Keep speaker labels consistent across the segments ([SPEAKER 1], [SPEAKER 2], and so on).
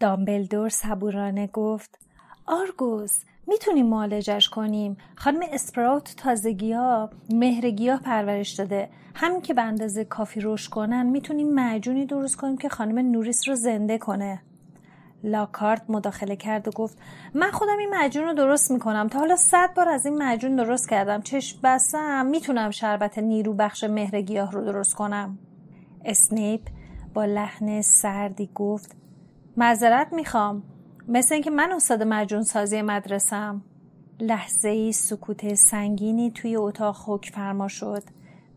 [SPEAKER 1] دامبلدور صبورانه گفت آرگوس می‌تونیم معالجش کنیم. خانم اسپراوت تازگی ها مهرگی ها پرورش داده. همین که به اندازه کافی رشد کنن می‌تونیم معجونی درست کنیم که خانم نوریس رو زنده کنه. لاکارت مداخله کرد و گفت من خودم این معجون رو درست می‌کنم. تا حالا صد بار از این معجون درست کردم. چشم بستم می‌تونم شربت نیرو بخش مهرگیاه رو درست کنم. اسنیپ با لحن سردی گفت معذرت می‌خوام. مثل اینکه من استاد مجون سازی مدرسم. لحظه ای سکوت سنگینی توی اتاق حک فرما شد.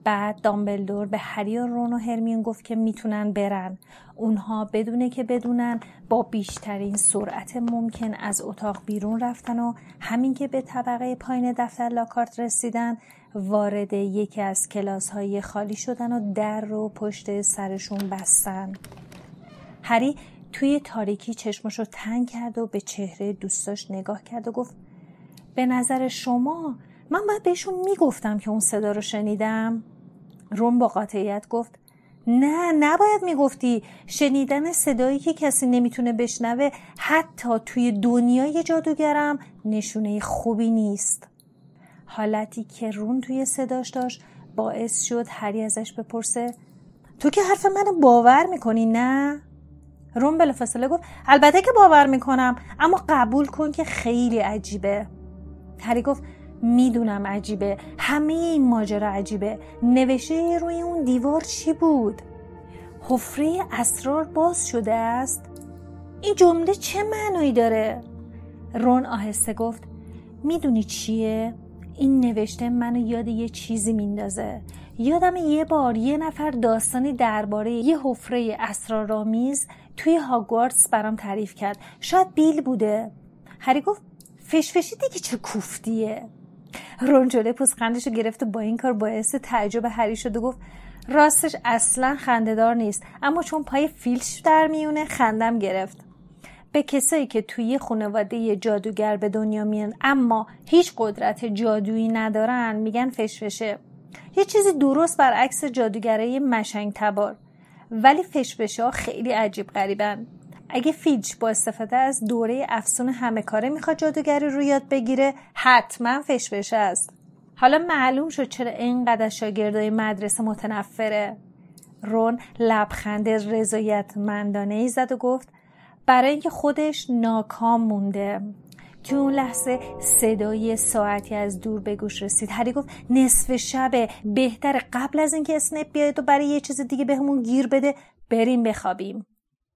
[SPEAKER 1] بعد دامبلدور به هری و رون و هرمیون گفت که می‌تونن برن. اونها بدونه که بدونن با بیشترین سرعت ممکن از اتاق بیرون رفتن و همین که به طبقه پایین دفتر لاکارت رسیدن وارد یکی از کلاس های خالی شدن و در رو پشت سرشون بستن. هری توی تاریکی چشمش رو تنگ کرد و به چهره دوستاش نگاه کرد و گفت به نظر شما من باید بهشون می‌گفتم که اون صدا رو شنیدم؟ رون با قاطعیت گفت نه نباید می‌گفتی. شنیدن صدایی که کسی نمی‌تونه بشنوه حتی توی دنیای جادوگرم نشونه خوبی نیست. حالتی که رون توی صداش داشت باعث شد هری ازش بپرسه تو که حرف منو باور می‌کنی نه؟ روم بلافاصله گفت البته که باور می‌کنم اما قبول کن که خیلی عجیبه. هری گفت می‌دونم عجیبه. همه این ماجرا عجیبه. نوشته روی اون دیوار چی بود؟ حفره اسرار باز شده است. این جمله چه معنایی داره؟ رون آهسته گفت می‌دونی چیه؟ این نوشته منو یاد یه چیزی میندازه. یادم یه بار یه نفر داستانی درباره یه حفره اسرارآمیز توی هاگوارتس برام تعریف کرد. شاید بیل بوده. هری گفت فشفشی دیگه چه کوفتیه. رون جلوی پوزخندش رو گرفت و با این کار باعث تعجب هری شد و گفت راستش اصلا خندهدار نیست. اما چون پای فیلش در میونه خندم گرفت. به کسایی که توی خانواده جادوگر به دنیا میان اما هیچ قدرت جادویی ندارن میگن فشفشه یه چیزی درست برعکس جادوگرای مشنگ تبار ولی فشفشه ها خیلی عجیب غریبن. اگه فیلچ با استفاده از دوره افسون همه کاره می‌خواد جادوگری رو یاد بگیره حتما فشفشه است. حالا معلوم شد چرا اینقدر شاگردای مدرسه متنفره. رون لبخند رضایتمندانه ای زد و گفت برای اینکه خودش ناکام مونده. تو اون لحظه صدای ساعتی از دور به گوش رسید. هری گفت نصف شبه. بهتر قبل از اینکه اسنپ بیاد و برای یه چیز دیگه بهمون گیر بده بریم بخوابیم.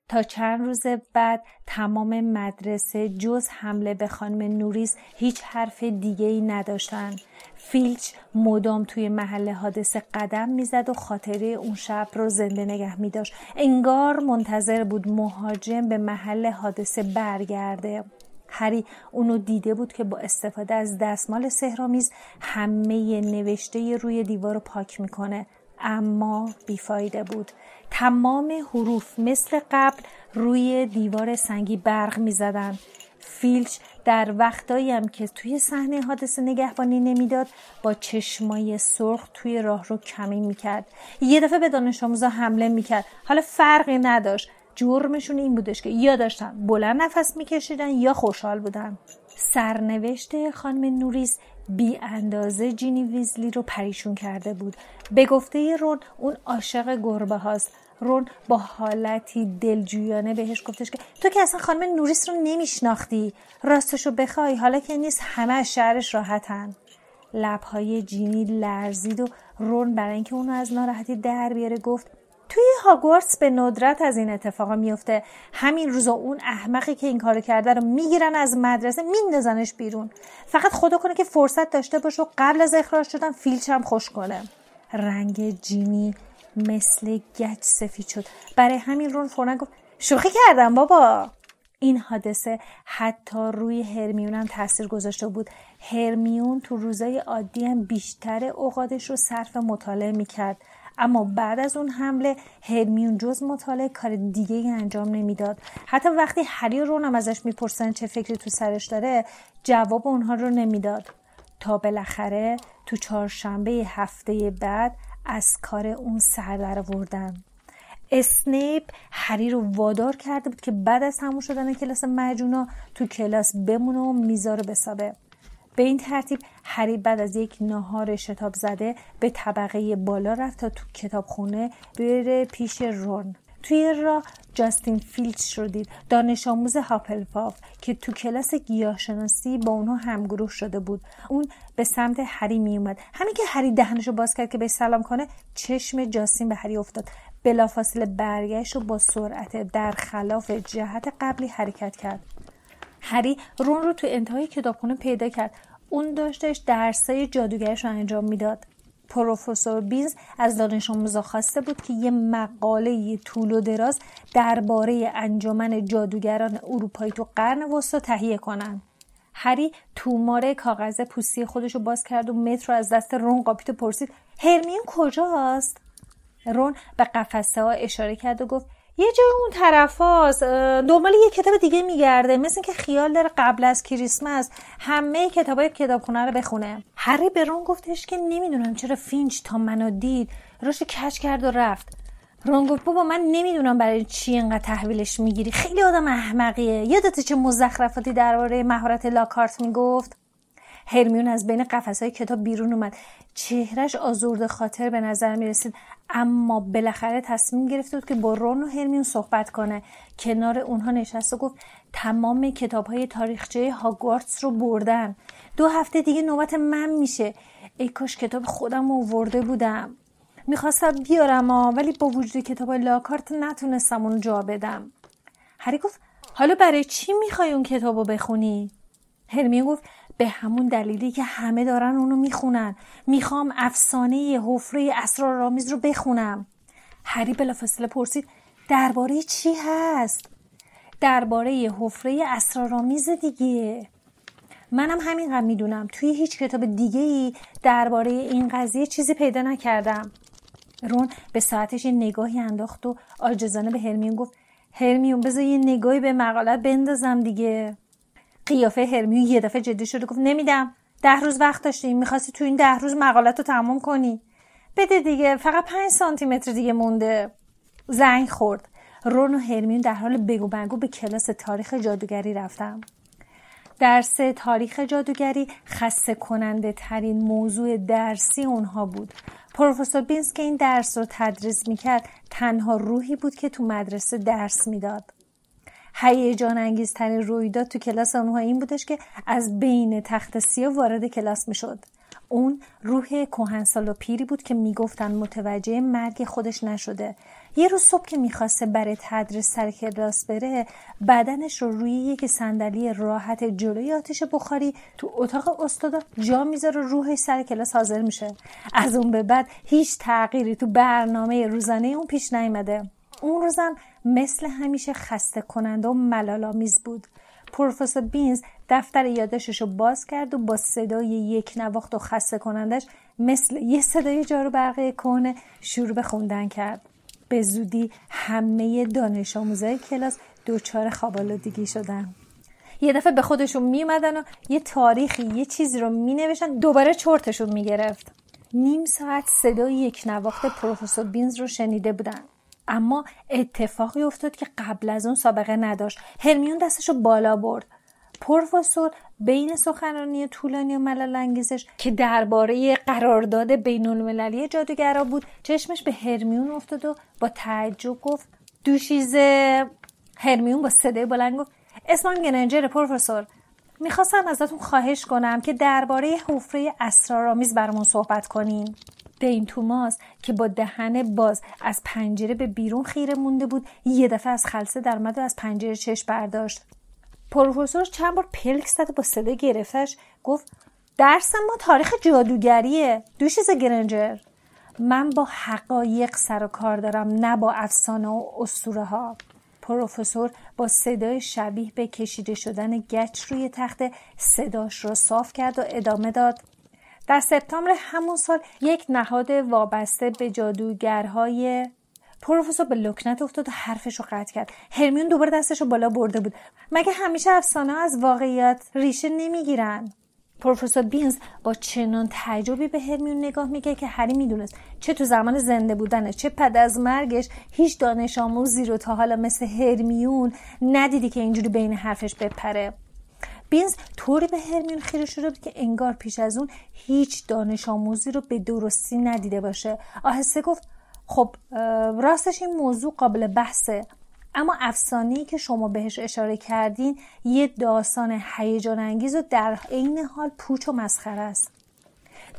[SPEAKER 1] تا چند روز بعد تمام مدرسه جز حمله به خانم نوریس هیچ حرف دیگه ای نداشتن. فیلچ مدام توی محل حادثه قدم می‌زد و خاطره اون شب رو زنده نگه می داشت. انگار منتظر بود مهاجم به محل حادثه برگرده. هری اونو دیده بود که با استفاده از دستمال سهرامیز همه نوشته روی دیوار رو پاک می‌کنه. اما بیفایده بود. تمام حروف مثل قبل روی دیوار سنگی برق می‌زدن. فیلچ در وقتایی هم که توی صحنه حادثه نگهبانی نمی‌داد با چشمای سرخ توی راه رو کمی می‌کرد. یه دفعه به دانش آموزا حمله می‌کرد. حالا فرقی نداشت. جرمشون این بودش که یا داشتن بلند نفس میکشیدن یا خوشحال بودن. سرنوشت خانم نوریس بی اندازه جینی ویزلی رو پریشون کرده بود. به گفته رون اون عاشق گربه هاست. رون با حالتی دلجویانه بهش گفتش که تو که اصلا خانم نوریس رو نمیشناختی. راستش رو بخوای حالا که نیست همه شهرش راحتن. لبهای جینی لرزید و رون برای اینکه اونو از ناراحتی در بیاره گفت توی هاگوارتس به ندرت از این اتفاقا میفته. همین روزا اون احمقی که این کارو کرده رو می‌گیرن از مدرسه میندازنش بیرون. فقط خدا کنه که فرصت داشته باشه و قبل از اخراج شدن فیلچ هم خوش کنه. رنگ جیمی مثل گچ سفید شد. برای همین رون فورا گفت شوخی کردم بابا. این حادثه حتی روی هرمیون هم تاثیر گذاشته بود. هرمیون تو روزای عادی هم بیشتر اوقاتش رو صرف مطالعه می‌کرد. اما بعد از اون حمله هرمیون جز مطالعه کار دیگه ای انجام نمی‌داد. حتی وقتی هری و رونم ازش می‌پرسن چه فکری تو سرش داره جواب اونها رو نمی‌داد. تا بالاخره تو چهارشنبه هفته بعد از کار اون سر در آوردن. اسنیپ هری رو وادار کرده بود که بعد از تموم شدن کلاس مجونا تو کلاس بمونه و میزا رو بسابه. به این ترتیب هری بعد از یک ناهار شتاب زده به طبقه بالا رفت تا تو کتابخونه بره پیش رون توی راه جاستین فیلچ رو دید دانش آموز هاپلفاف که تو کلاس گیاهشناسی با اونها همگروه شده بود. اون به سمت هری می اومد همین که هری دهنشو باز کرد که به سلام کنه چشم جاستین به هری افتاد. بلافاصله برگشت و با سرعت در خلاف جهت قبلی حرکت کرد. هری رون رو تو انتهای کتابخونه پیدا کرد. اون داشتش درسای جادوگرش رو انجام می‌داد. پروفسور بینز از دانش آموزا خواسته بود که یه مقاله طول و دراز درباره انجمن جادوگران اروپایی تو قرن وسطا تهیه کنن. هری توماره کاغذ پوستی خودش رو باز کرد و متر رو از دست رون قاپیت پرسید هرمیون کجاست؟ رون به قفسه ها اشاره کرد و گفت یه جای اون طرف هاست دنبال یه کتاب دیگه میگرده مثل که خیال داره قبل از کریسمس همه کتاب های کتابخونه رو بخونه. هری به رون گفتش که نمی‌دونم چرا فینچ تا منو دید روش کچ کرد و رفت. رون گفت بابا من نمی‌دونم برای چی اینقدر تحویلش می‌گیری خیلی آدم احمقیه. یادت چه مزخرفاتی درباره مهارت لاکارت می‌گفت؟ هرمیون از بین های کتاب بیرون اومد. چهرش آزرده خاطر به نظر می رسید اما بالاخره تصمیم گرفته بود که با رون و هرمیون صحبت کنه. کنار اونها نشست و گفت تمام کتاب های تاریخچه هاگوارتس رو بردن. دو هفته دیگه نوبت من میشه. ای کاش کتاب خودم ورده بودم. می‌خواستم بیارم ها ولی با وجود کتاب لاکارت نتونستم اون جا بدم. هری گفت حالا برای چی می‌خوای اون کتاب رو بخونی؟ هرمیون گفت به همون دلیلی که همه دارن اونو می‌خونن. می‌خوام افسانه حفره اسرارآمیز رو بخونم. هری بلافاصله پرسید درباره چی هست؟ درباره حفره اسرارآمیز دیگه. منم همین می‌دونم. توی هیچ کتاب دیگه ای درباره این قضیه چیزی پیدا نکردم. رون به ساعتش یه نگاهی انداخت و آجزانه به هرمیون گفت هرمیون بذار یه نگاهی به مقالت بندازم دیگه. قیافه هرمیون یه دفعه جدی شده گفت نمیدم. ده روز وقت داشتیم می‌خواستی تو این ده روز مقالت رو تمام کنی. بده دیگه فقط پنج سانتی متر دیگه مونده. زنگ خورد. رون و هرمیون در حال بگو بگو به کلاس تاریخ جادوگری رفتم. درس تاریخ جادوگری خسته کننده ترین موضوع درسی اونها بود. پروفسور بینز که این درس رو تدریس می‌کرد. تنها روحی بود که تو مدرسه درس می‌داد. هیجان انگیزترین رویداد تو کلاس اونها این بودش که از بین تخت سیاه وارد کلاس می‌شد. اون روح کهنسال و پیری بود که می‌گفتن متوجه مرگ خودش نشده. یه روز صبح که می‌خواسته برای تدریس سر کلاس بره بدنش رو روی یک صندلی راحت جلوی آتش بخاری تو اتاق استادا جا می‌ذاره روحش سر کلاس حاضر میشه. از اون به بعد هیچ تغییری تو برنامه روزانه اون پیش نیامده اون روزم مثل همیشه خسته کننده و ملالآمیز بود. پروفسور بینز دفتر یادشش رو باز کرد و با صدای یک نواخت و خسته کنندش مثل یه صدای جارو برقی کنه شروع به خوندن کرد. به زودی همه دانش آموزای کلاس دوچار خوابالودگی شدن. یه دفعه به خودشون می و یه تاریخی یه چیزی رو می نوشتن دوباره چرتشون می گرفت نیم ساعت صدای یک نواخت پروفسور بینز رو شنیده بودن. اما اتفاقی افتاد که قبل از اون سابقه نداشت. هرمیون دستشو بالا برد. پروفسور بین سخنرانی طولانی و ملل انگیزش که درباره قرارداد بین المللی جادوگرا بود چشمش به هرمیون افتاد و با تعجب گفت دوشیزه هرمیون با صدای بلند گفت اسمم گننجر پروفسور می‌خواستم ازتون خواهش کنم که درباره حفره اسرارآمیز برامون صحبت کنین. دین توماس که با دهن باز از پنجره به بیرون خیره مونده بود یه دفعه از خلصه در و از پنجره چشم برداشت. پروفسور چند بار پلک زد با صدای گرفتش گفت درس ما تاریخ جادوگریه دوشیز گرنجر؟ من با حقایق سر و کار دارم نه با افسانه و اسطوره ها. پروفسور با صدای شبیه به کشیده شدن گچ روی تخت صداش را صاف کرد و ادامه داد. در سپتامبر همون سال یک نهاد وابسته به جادوگرهای پروفسور به لکنت افتاد و حرفش رو قطع کرد. هرمیون دوباره دستش رو بالا برده بود. مگه همیشه افسانه از واقعیت ریشه نمی‌گیرن؟ پروفسور بینز با چنان تعجبی به هرمیون نگاه می‌کرد که هری می‌دونست چه تو زمان زنده بودنش چه پد از مرگش هیچ دانش آموزی رو تا حالا مثل هرمیون ندیدی که اینجوری بین حرفش بپره. بینز طوری به هرمیون خیره شده بود که انگار پیش از اون هیچ دانش آموزی رو به درستی ندیده باشه. آهسته گفت خب راستش این موضوع قابل بحثه. اما افسانه‌ای که شما بهش اشاره کردین یه داستان هیجان انگیز و در عین حال پوچ و مسخره است.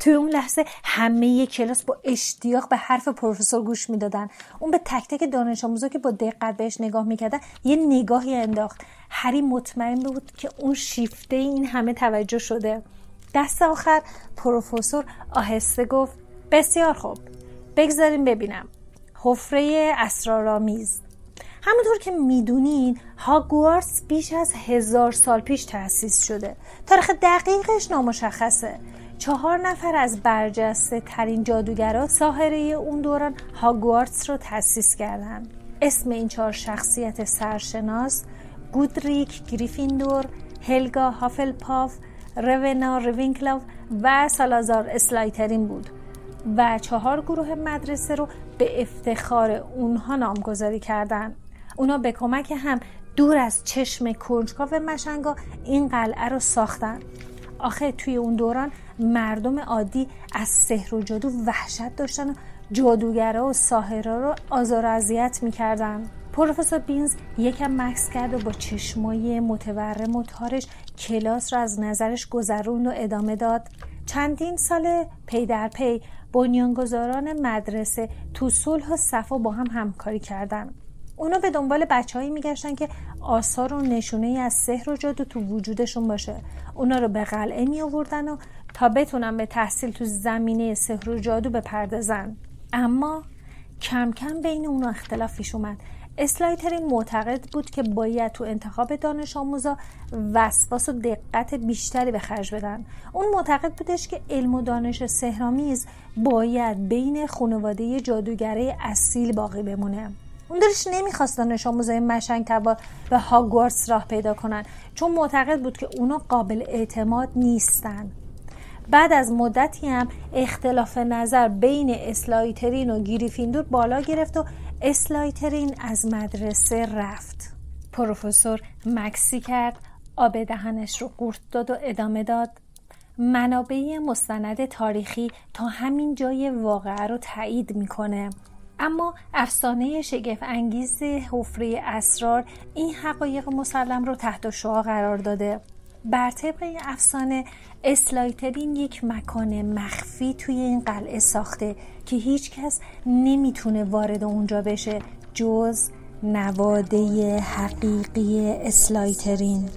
[SPEAKER 1] توی اون لحظه همه کلاس با اشتیاق به حرف پروفسور گوش می‌دادن. اون به تک تک دانش آموزا که با دقت بهش نگاه می‌کردن یه نگاهی انداخت. هری مطمئن بود که اون شیفته این همه توجه شده. دست آخر پروفسور آهسته گفت بسیار خوب. بگذاریم ببینم. حفره اسرارآمیز. همونطور که می‌دونین هاگوارتس بیش از هزار سال پیش تأسیس شده. تاریخ دقیقش نامشخصه. چهار نفر از برجسته ترین جادوگرا ساحره اون دوران هاگوارتس رو تأسیس کردن. اسم این چهار شخصیت سرشناس گودریک گریفیندور هلگا هافلپاف رونا روینکلوف و سالازار اسلایترین بود و چهار گروه مدرسه رو به افتخار اونها نامگذاری کردن. اونا به کمک هم دور از چشم کنجکاو مشنگا این قلعه رو ساختن. آخه توی اون دوران مردم عادی از سحر و جادو وحشت داشتن و جادوگرا و ساهرا رو آزار و اذیت می‌کردن. پروفسور بینز یکم مکس کرد و با چشمای متورم و تارش کلاس را از نظرش گذرون و ادامه داد. چندین سال پی در پی بنیانگذاران مدرسه تو صلح و صفا با هم همکاری کردند اونا به دنبال بچههایی میگشتن که آثار و نشونه از سحر و جادو تو وجودشون باشه. اونا رو به قلعه می آوردن و بتونن به تحصیل تو زمینه سحر و جادو بپردازن. اما کم کم بین اونا اختلاف پیش اومد. اسلایترین معتقد بود که باید تو انتخاب دانش آموزا وسواس و دقت بیشتری به خرج بدن. اون معتقد بودش که علم و دانش سهرامیز باید بین خانواده جادوگره اصیل باقی بمونه. اون دلش نمی‌خواست دانش آموزای مشنگ تبار به هاگوارتس راه پیدا کنن چون معتقد بود که اونا قابل اعتماد نیستن. بعد از مدتی هم اختلاف نظر بین اسلایترین و گریفیندور بالا گرفت و اسلایترین از مدرسه رفت. پروفسور مکسی کرد آب دهنش رو قورت داد و ادامه داد. منابع مستند تاریخی تا همین جای واقعه رو تایید می‌کنه. اما افسانه شگفت انگیز حفره اسرار این حقایق مسلم رو تحت شعا قرار داده. بر طبق این افسانه اسلایترین یک مکان مخفی توی این قلعه ساخته که هیچ کس نمی‌تونه وارد اونجا بشه جز نواده حقیقی اسلایترین.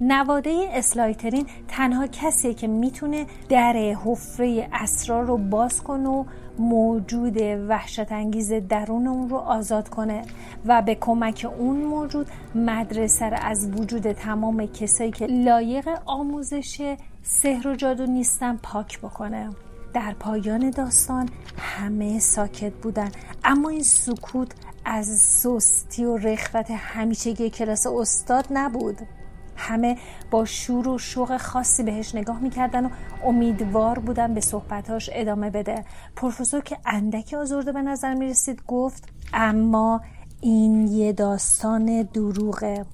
[SPEAKER 1] نواده اسلایترین تنها کسیه که می‌تونه در حفره اسرار رو باز کنه و موجود وحشت انگیز درون اون رو آزاد کنه و به کمک اون موجود مدرسه رو از وجود تمام کسایی که لایق آموزش سحر و جادو نیستن پاک بکنه. در پایان داستان همه ساکت بودن. اما این سکوت از سستی و رخوت همیشگی کلاس استاد نبود. همه با شور و شوق خاصی بهش نگاه می‌کردن و امیدوار بودن به صحبتاش ادامه بده. پروفسور که اندکی آزرده به نظر می‌رسید گفت اما این یه داستان دروغه.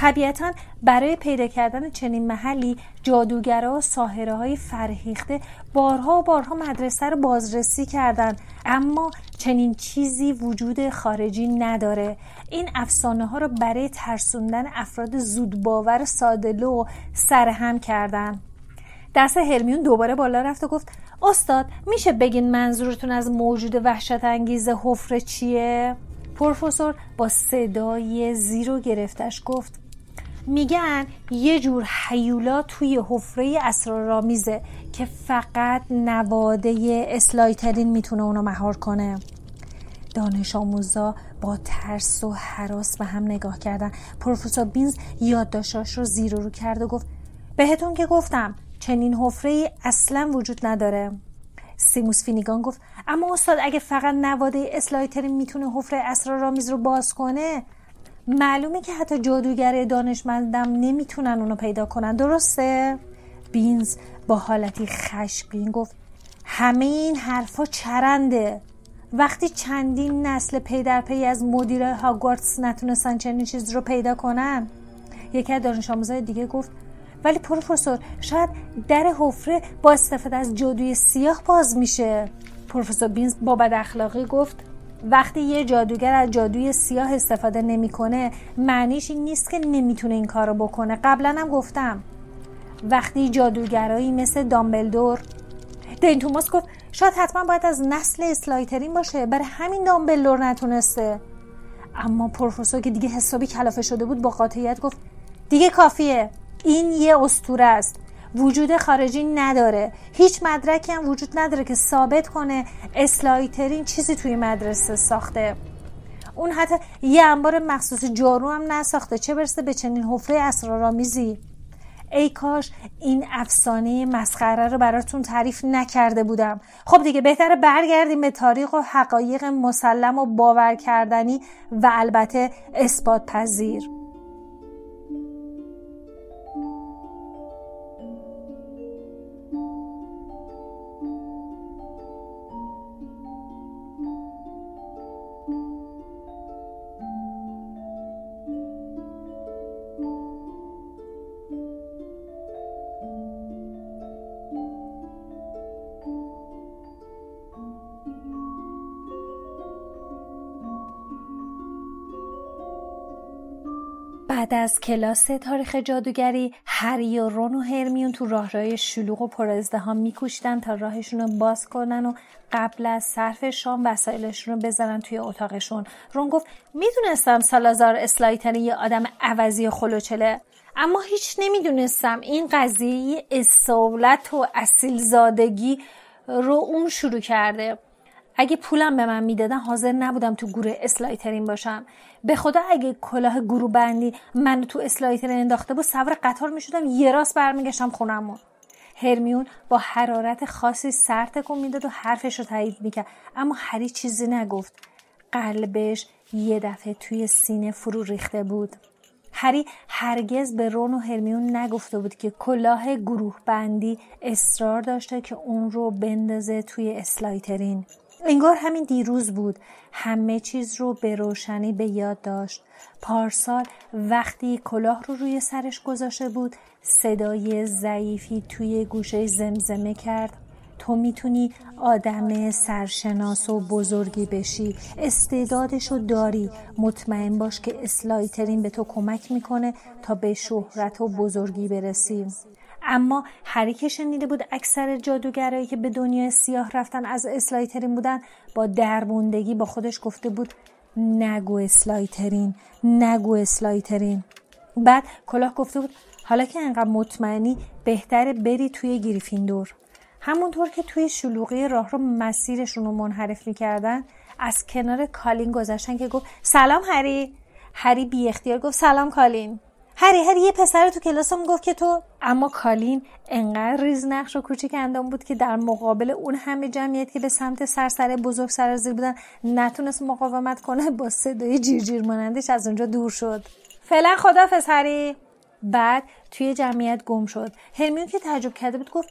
[SPEAKER 1] طبیعتا برای پیدا کردن چنین محلی جادوگرا و ساهره های فرهیخته بارها و بارها مدرسه رو بازرسی کردند اما چنین چیزی وجود خارجی نداره. این افسانه ها رو برای ترسوندن افراد زودباور سادلو سرهم کردن. دست هرمیون دوباره بالا رفت و گفت استاد میشه بگین منظورتون از موجود وحشت انگیز حفره چیه؟ پروفسور با صدای زیر و گرفتش گفت میگن یه جور حیولا توی حفره اسرارآمیزه که فقط نواده اسلایترین می‌تونه اونو مهار کنه. دانش آموزا با ترس و حراس به هم نگاه کردن. پروفسور بینز یادداشتاش رو زیر رو کرد و گفت بهتون که گفتم چنین حفره ای اصلا وجود نداره. سیموس فینیگان گفت اما استاد اگه فقط نواده اسلایترین می‌تونه حفره اسرارآمیز رو باز کنه معلومه که حتی جادوگر دانشمندم نمی‌تونن اونو پیدا کنن. درسته؟ بینز با حالتی خشمگین گفت همه این حرفا چرنده. وقتی چندین نسل پی در پی از مدیر هاگوارتس نتونستن چنین چیز رو پیدا کنن یکی از دانش آموزای دیگه گفت ولی پروفسور شاید در حفره با استفاده از جادوی سیاه باز میشه. پروفسور بینز با بد اخلاقی گفت وقتی یه جادوگر از جادوی سیاه استفاده نمی‌کنه معنیش این نیست که نمی‌تونه این کارو بکنه. قبلا هم گفتم. وقتی جادوگرایی مثل دامبلدور دین توماس گفت شاید حتما باید از نسل اسلایترین باشه برای همین دامبلدور نتونسته. اما پروفسور که دیگه حسابی کلافه شده بود با قاطعیت گفت دیگه کافیه. این یه استوره است. وجود خارجی نداره. هیچ مدرکی هم وجود نداره که ثابت کنه اسلایترین چیزی توی مدرسه ساخته. اون حتی یه انبار مخصوص جارو هم نساخته. چه برسه به چنین حفره اسرارآمیزی؟ ای کاش این افسانه مسخره رو براتون تعریف نکرده بودم. خب دیگه بهتره برگردیم به تاریخ و حقایق مسلم و باور کردنی و البته اثبات پذیر. بعد از کلاس تاریخ جادوگری هری و رون و هرمیون تو راهروی شلوغ و پرازدهام میکوشیدن تا راهشون رو باز کنن و قبل از صرف شام وسایلشون رو بزنن توی اتاقشون. رون گفت می‌دونستم سالازار اسلایتنی یه آدم عوضی و خلوچله اما هیچ نمی‌دونستم این قضیه اصالت و اصیلزادگی رو اون شروع کرده. اگه پولم به من می‌دادن حاضر نبودم تو گروه اسلایترین باشم. به خدا اگه کلاه گروه بندی من تو اسلایترین انداخته بود سوار قطار می‌شدم یه راست برمیگشتم خونمون. هرمیون با حرارت خاصی سر تکون می‌داد و حرفش رو تایید می‌کرد. اما هری چیزی نگفت. قلبش یه دفعه توی سینه فرو ریخته بود. هری هرگز به رون و هرمیون نگفته بود که کلاه گروه بندی اصرار داشته که اون رو بندازه توی اسلایترین. انگار همین دیروز بود. همه چیز رو به روشنی به یاد داشت. پارسال وقتی کلاه رو روی سرش گذاشته بود صدای ضعیفی توی گوشه زمزمه کرد. تو می‌تونی آدم سرشناس و بزرگی بشی. استعدادشو داری. مطمئن باش که اسلایترین به تو کمک می‌کنه تا به شهرت و بزرگی برسی. اما هری که شنیده بود اکثر جادوگرایی که به دنیای سیاه رفتن از اسلایترین بودن با درموندگی با خودش گفته بود نگو اسلایترین نگو اسلایترین. بعد کلاه گفته بود حالا که انقدر مطمئنی بهتره بری توی گریفیندور. همونطور که توی شلوغی راه رو مسیرشون رو منحرف می‌کردن از کنار کالین گذشتن که گفت سلام هری هری بی اختیار گفت سلام کالین. هری هری یه پسر تو کلاسم گفت که تو اما کالین انقدر ریز نقش و کوچیک اندام بود که در مقابل اون همه جمعیت که به سمت سرسرای بزرگ سرازیر بودن نتونست مقاومت کنه با صدای جیرجیر مانندش از اونجا دور شد. فعلا خداحافظ هری بعد توی جمعیت گم شد. هرمیون که تعجب کرده بود گفت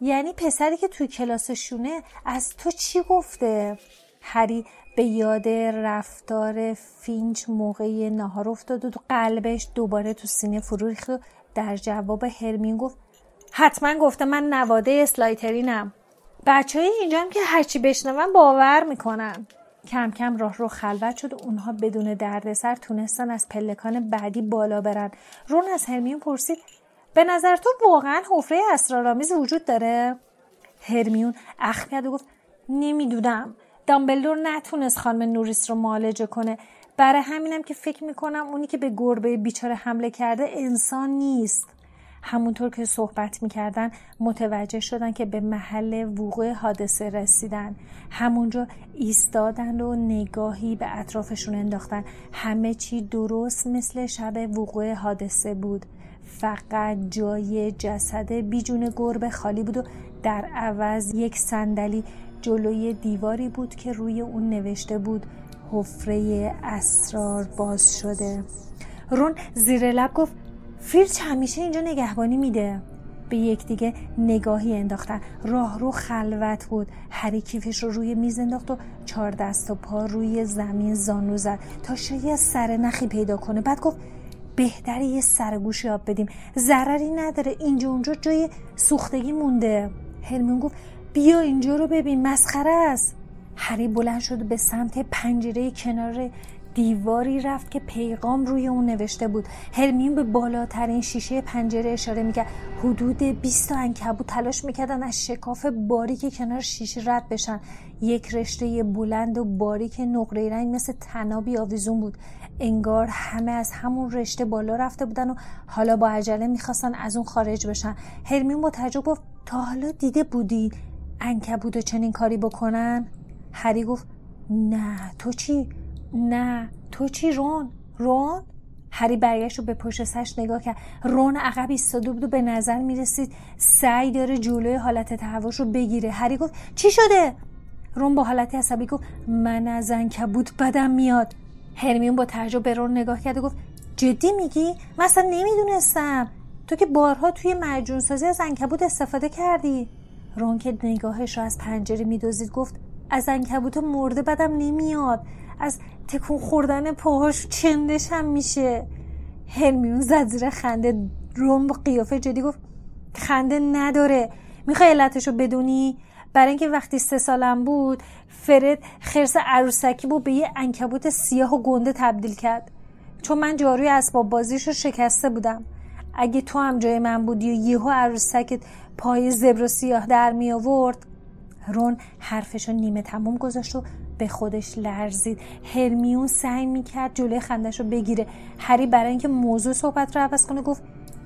[SPEAKER 1] یعنی پسری که توی کلاسشونه از تو چی گفته؟ هری به یاد رفتار فینچ موقع نهار افتاد و قلبش دوباره تو سینه فرو ریخت در جواب هرمیون گفت حتما گفته من نواده اسلایترینم. بچه های اینجا هم که هرچی بشنون باور می‌کنن. کم کم راه رو خلوت شد و اونها بدون دردسر تونستن از پلکان بعدی بالا برن. رون از هرمیون پرسید به نظر تو واقعا حفره اسرارآمیز وجود داره؟ هرمیون اخ کرد و گفت نمی‌دونم. دامبلدور نتونست خانم نوریس رو معالجه کنه. برای همینم که فکر می‌کنم اونی که به گربه بیچاره حمله کرده انسان نیست. همونطور که صحبت می‌کردن متوجه شدن که به محل وقوع حادثه رسیدن. همونجا ایستادن و نگاهی به اطرافشون انداختن. همه چی درست مثل شب وقوع حادثه بود. فقط جای جسد بیجون گربه خالی بود و در عوض یک صندلی جلوی دیواری بود که روی اون نوشته بود حفره اسرار باز شده. رون زیر لب گفت فیلچ همیشه اینجا نگهبانی میده. به یکدیگه نگاهی انداختن. راه رو خلوت بود. هری کیفش رو روی میز انداخت و چهار دست و پا روی زمین زانو زد تا شاید سر نخی پیدا کنه. بعد گفت بهتره یه سرگوش یاب بدیم. ضرری نداره. اینجا اونجا جای سوختگی مونده. هرمیون گفت بیا اینجا رو ببین مسخره است. هری بلند شد به سمت پنجره کنار دیواری رفت که پیغام روی اون نوشته بود. هرمیون به بالاترین شیشه پنجره اشاره می‌کرد. حدود 20 تا انکبوت تلاش می‌کردن از شکاف باریک کنار شیشه رد بشن. یک رشته بلند و باریک نقره رنگ مثل تنابی آویزون بود. انگار همه از همون رشته بالا رفته بودن و حالا با عجله می‌خواستن از اون خارج بشن. هرمیون با تعجب گفت تا حالا دیده بودی؟ انکبوت چنین کاری بکنن؟ هری گفت نه تو چی؟ نه تو چی رون؟ رون؟ هری برگشت رو به پشت سرش نگاه کرد. رون عقب ایستاده بود و به نظر می‌رسید سعی داره جلوی حالت تهوعش رو بگیره. هری گفت چی شده؟ رون با حالتی عصبی گفت من از انکبوت بدم میاد. هرمیون با تعجب به رون نگاه کرد و گفت جدی میگی؟ مثلا نمی‌دونستم. تو که بارها توی مجون سازی از انکبوت استفاده کردی. رون که نگاهش رو از پنجره میدوزید. گفت از انکبوت مرده بدم نمیاد. از تکون خوردن پاهاش چندشم میشه. هرمیون زد زیر خنده روم با قیافه جدی گفت خنده نداره. می‌خوای رو بدونی؟ برای اینکه وقتی سه سالم بود فرد خرس عروسکی بود به یه انکبوت سیاه و گنده تبدیل کرد. چون من جاروی اسباب بازیش رو شکسته بودم. اگه تو هم جای من بودی و یهو عروسکت پای زبر و سیاه در می آورد رون حرفش رو نیمه تموم گذاشت و به خودش لرزید. هرمیون سعی می‌کرد جلوی خندش رو بگیره. هری برای اینکه موضوع صحبت رو عوض کنه گفت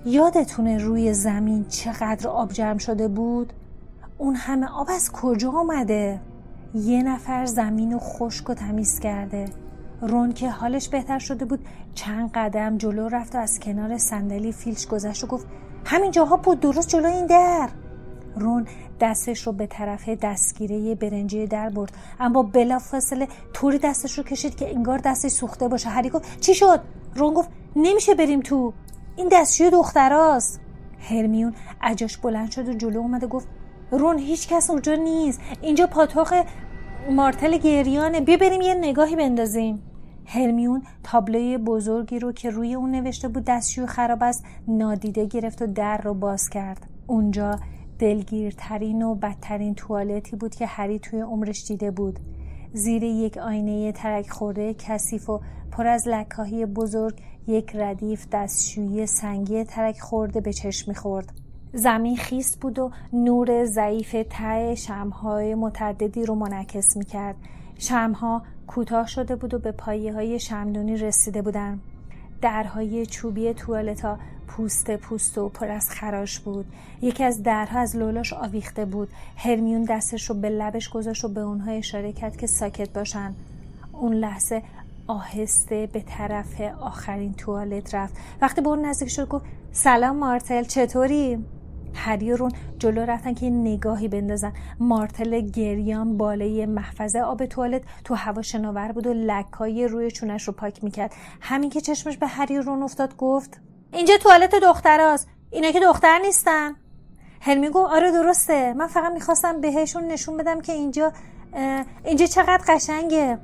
[SPEAKER 1] یادتونه روی زمین چقدر آب جمع شده بود؟ اون همه آب از کجا آمده یه نفر زمین رو خشک و تمیز کرده. رون که حالش بهتر شده بود چند قدم جلو رفت و از کنار صندلی فیلش گذشت و گفت همین جاها بود درست جلو این در. رون دستش رو به طرف دستگیره برنجی در برد اما بلافاصله طوری دستش رو کشید که انگار دستش سوخته باشه. هری گفت چی شد؟ رون گفت نمیشه بریم تو. این دستشوی دختراست. هرمیون عجاش بلند شد و جلو اومده گفت رون هیچ کس اونجا نیست. اینجا پاتوق مارتل گریانه. بیا بریم یه نگاهی بندازیم. هرمیون تابلوی بزرگی رو که روی اون نوشته بود دستشوی خراب است نادیده گرفت و در رو باز کرد. اونجا دلگیرترین و بدترین توالتی بود که هری توی عمرش دیده بود. زیر یک آینه ترک خورده کثیف و پر از لکاهی بزرگ یک ردیف دستشویی سنگی ترک خورده به چشم می‌خورد. زمین خیست بود و نور ضعیف ته شمهای متعددی رو منعکس می‌کرد. شمها کوتاه شده بود و به پایه های شمدونی رسیده بودند درهای چوبی توالتا پوست پوست و پر از خراش بود. یکی از درها از لولاش آویخته بود. هرمیون دستش رو به لبش گذاشت و به اونها اشاره کرد که ساکت باشن. اون لحظه آهسته به طرف آخرین توالت رفت. وقتی به اون نزدیک شد گفت سلام مارتل چطوری؟ هری و رون جلو رفتن که نگاهی بندازن. مارتل گریان بالای محفظه آب توالت تو هوا شناور بود و لکای روی چونش رو پاک می‌کرد. همین که چشمش به هری و رون افتاد گفت اینجا توالت دختراست اینا که دختر نیستن. هرمی گفت آره درسته. من فقط می‌خواستم بهشون نشون بدم که اینجا اینجا چقدر قشنگه.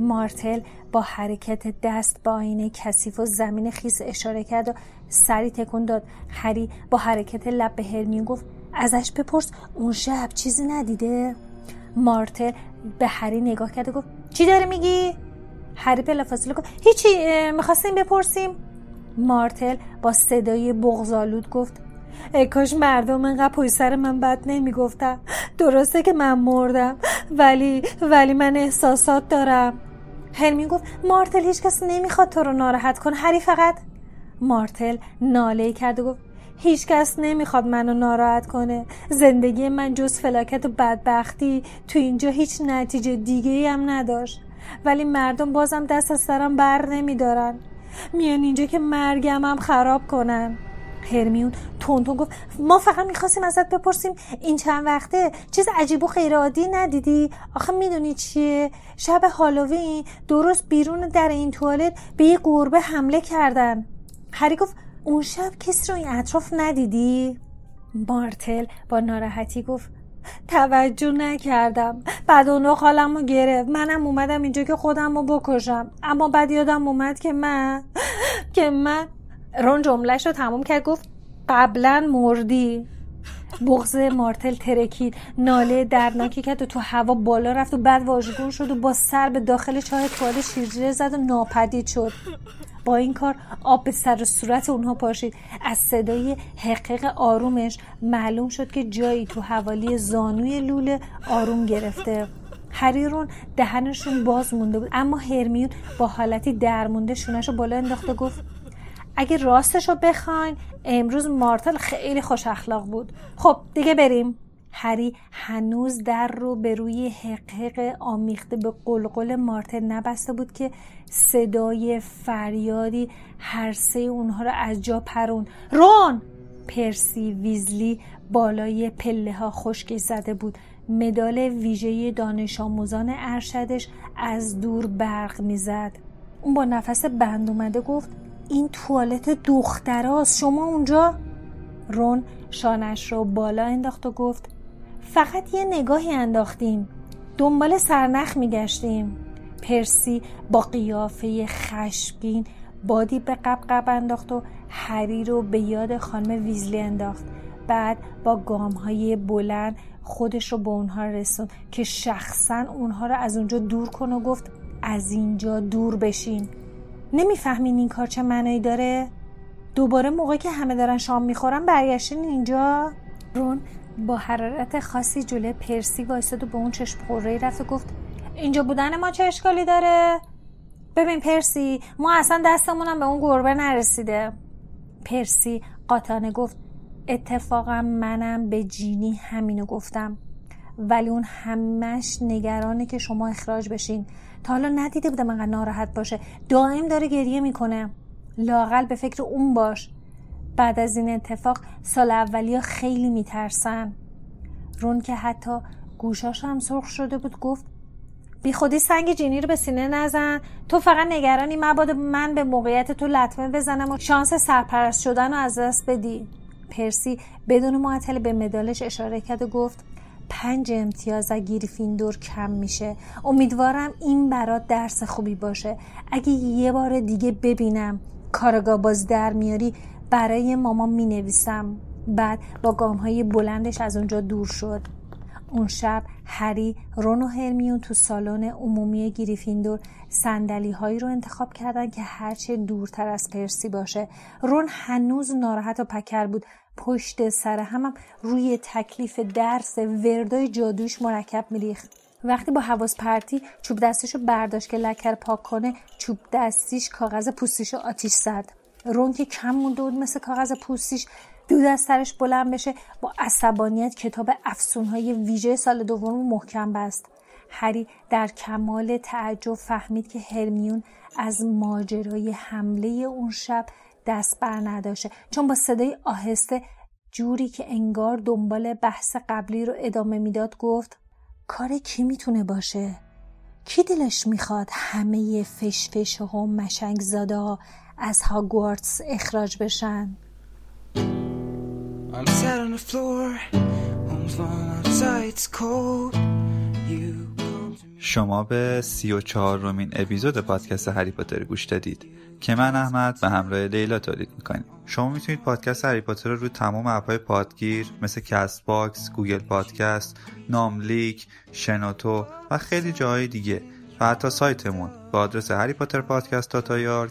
[SPEAKER 1] مارتل با حرکت دست با آینه کثیف و زمین خیس اشاره کرد و سری تکون داد. هری با حرکت لب به هرمیون گفت ازش بپرس اون شب چیزی ندیده؟ مارتل به هری نگاه کرد و گفت چی داره میگی؟ هری بلافاصله گفت هیچی می‌خواستیم بپرسیم. مارتل با صدای بغزالود گفت ای کاش مردم انقدر پای سر من بد نمی‌گفتم درسته که من مردم ولی ولی من احساسات دارم. هرمیون گفت مارتل هیچ کسی نمی‌خواد تو رو ناراحت کن هری فقط مارتل ناله کرد و گفت هیچ کس نمی‌خواد منو ناراحت کنه. زندگی من جز فلاکت و بدبختی تو اینجا هیچ نتیجه دیگه ای هم نداشت. ولی مردم بازم دست از سرم بر نمیدارن. میان اینجا که مرگم هم خراب کنن. هرمیون تونتون گفت ما فقط می‌خواستیم ازت بپرسیم این چند وقته چیز عجیب و غیرعادی ندیدی؟ آخه می‌دونی چیه؟ شب هالووین درست بیرون در این توالت به یه گربه حمله کردن. هری گفت اون شب کسی رو این اطراف ندیدی؟ مارتل با ناراحتی گفت توجه نکردم. بعد اون حالم رو گرفت. منم اومدم اینجا که خودم رو بکشم. اما بعد یادم اومد که من که من رون جملهش رو تموم کرد گفت قبلا مردی. بغز مارتل ترکید. ناله دردناکی کرد و تو هوا بالا رفت و بعد واژگون شد و با سر به داخل چاه توال شیرجه زد و ناپدید شد. با این کار آب به سر صورت اونها پاشید. از صدای حقیق آرومش معلوم شد که جایی تو حوالی زانوی لوله آروم گرفته. هریرون دهنشون باز مونده بود اما هرمیون با حالتی درمونده شونش رو بالا انداخته گفت اگه راستش رو بخواین امروز مارتل خیلی خوش اخلاق بود. خب دیگه بریم. هری هنوز در رو به روی حقیق آمیخته به قلقل مارتل نبسته بود که صدای فریادی هر سه اونها رو از جا پرون. رون! پرسی ویزلی بالای پله ها خشکی زده بود. مدال ویژه دانش آموزان ارشدش از دور برق می‌زد. اون با نفس بند اومده گفت این توالت دختراست. شما اونجا؟ رون شانش رو بالا انداخت و گفت فقط یه نگاهی انداختیم. دنبال سرنخ میگشتیم. پرسی با قیافه خشمگین بادی به قبقب انداخت و هری رو به یاد خانم ویزلی انداخت. بعد با گام های بلند خودش رو به اونها رسون که شخصا اونها رو از اونجا دور کن و گفت از اینجا دور بشین. نمی‌فهمین این کار چه معنایی داره؟ دوباره موقعی که همه دارن شام می‌خورن برگشتین اینجا. رون با حرارت خاصی جلوی پرسی وایستاد و به اون چشم خوره رفت و گفت اینجا بودن ما چه اشکالی داره؟ ببین پرسی ما اصلا دستمونم به اون گربه نرسیده. پرسی قاطانه گفت اتفاقا منم به جینی همینو گفتم. ولی اون همش نگرانه که شما اخراج بشین. تا حالا ندیده بودم انقدر ناراحت باشه. دائم داره گریه می‌کنه. لاقل به فکر اون باش. بعد از این اتفاق سال اولیا خیلی میترسن رون که حتی گوشاش هم سرخ شده بود گفت بی خودی سنگ جینی رو به سینه نزن. تو فقط نگرانی مبادا من به موقعیت تو لطمه بزنم و شانس سرپرست شدن رو از دست بدی. پرسی بدون معطل به مدالش اشاره کرد و گفت پنج امتیاز از گریفیندور کم میشه. امیدوارم این برات درس خوبی باشه. اگه یه بار دیگه ببینم کارگاه باز در میاری برای ماما می نویسم بعد با گام های بلندش از اونجا دور شد. اون شب هری رون و هرمیون تو سالن عمومی گریفیندور سندلی هایی رو انتخاب کردن که هرچه دورتر از پرسی باشه. رون هنوز ناراحت و پکر بود. پشت سر همم روی تکلیف درس وردای جادوش مرکب میریخت. وقتی با حواس پرتی چوب دستیشو برداشت که لکر پاک کنه چوب دستیش کاغذ پوستیشو آتیش زد. رون که کم مونده بود مثل کاغذ پوستیش دود از سرش بلند بشه با عصبانیت کتاب افسونهای ویژه سال دوم محکم بست. هری در کمال تعجب فهمید که هرمیون از ماجرای حمله اون شب دست بر نداشته چون با صدای آهسته جوری که انگار دنبال بحث قبلی رو ادامه می‌داد گفت کار کی می‌تونه باشه؟ کی دلش می‌خواد همه فشفشه و مشنگ زاده ها از هاگوارتس اخراج بشن؟
[SPEAKER 2] شما به سی و چهارمین اپیزود پادکست هری پاتر گوش دادید که من احمد به همراه لیلا تولید می‌کنیم. شما می‌تونید پادکست هری پاتر رو روی تمام اپهای پادگیر مثل Castbox، Google Podcast، ناملیک، شنوتو و خیلی جاهای دیگه و حتی سایتمون با آدرس هری پاتر پادکست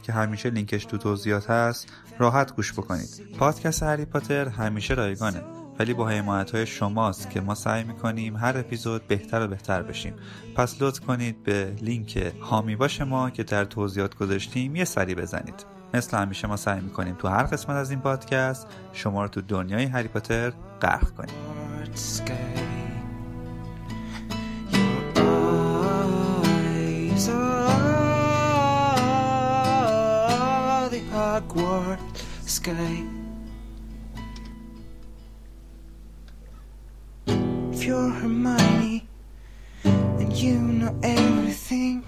[SPEAKER 2] که همیشه لینکش تو توضیحات هست راحت گوش بکنید. پادکست هری پاتر همیشه رایگانه. ولی با حمایت های شماست که ما سعی می‌کنیم هر اپیزود بهتر و بهتر بشیم. پس لطف کنید به لینک هامی باش ما که در توضیحات گذاشتیم یه سری بزنید. مثل همیشه ما سعی می‌کنیم تو هر قسمت از این پادکست شما رو تو دنیای هری پاتر غرق کنیم. You're Hermione, and you know everything.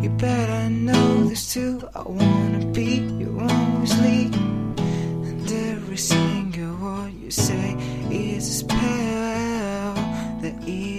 [SPEAKER 2] You better know this too. I wanna be your only, and every single word you say is a spell that is.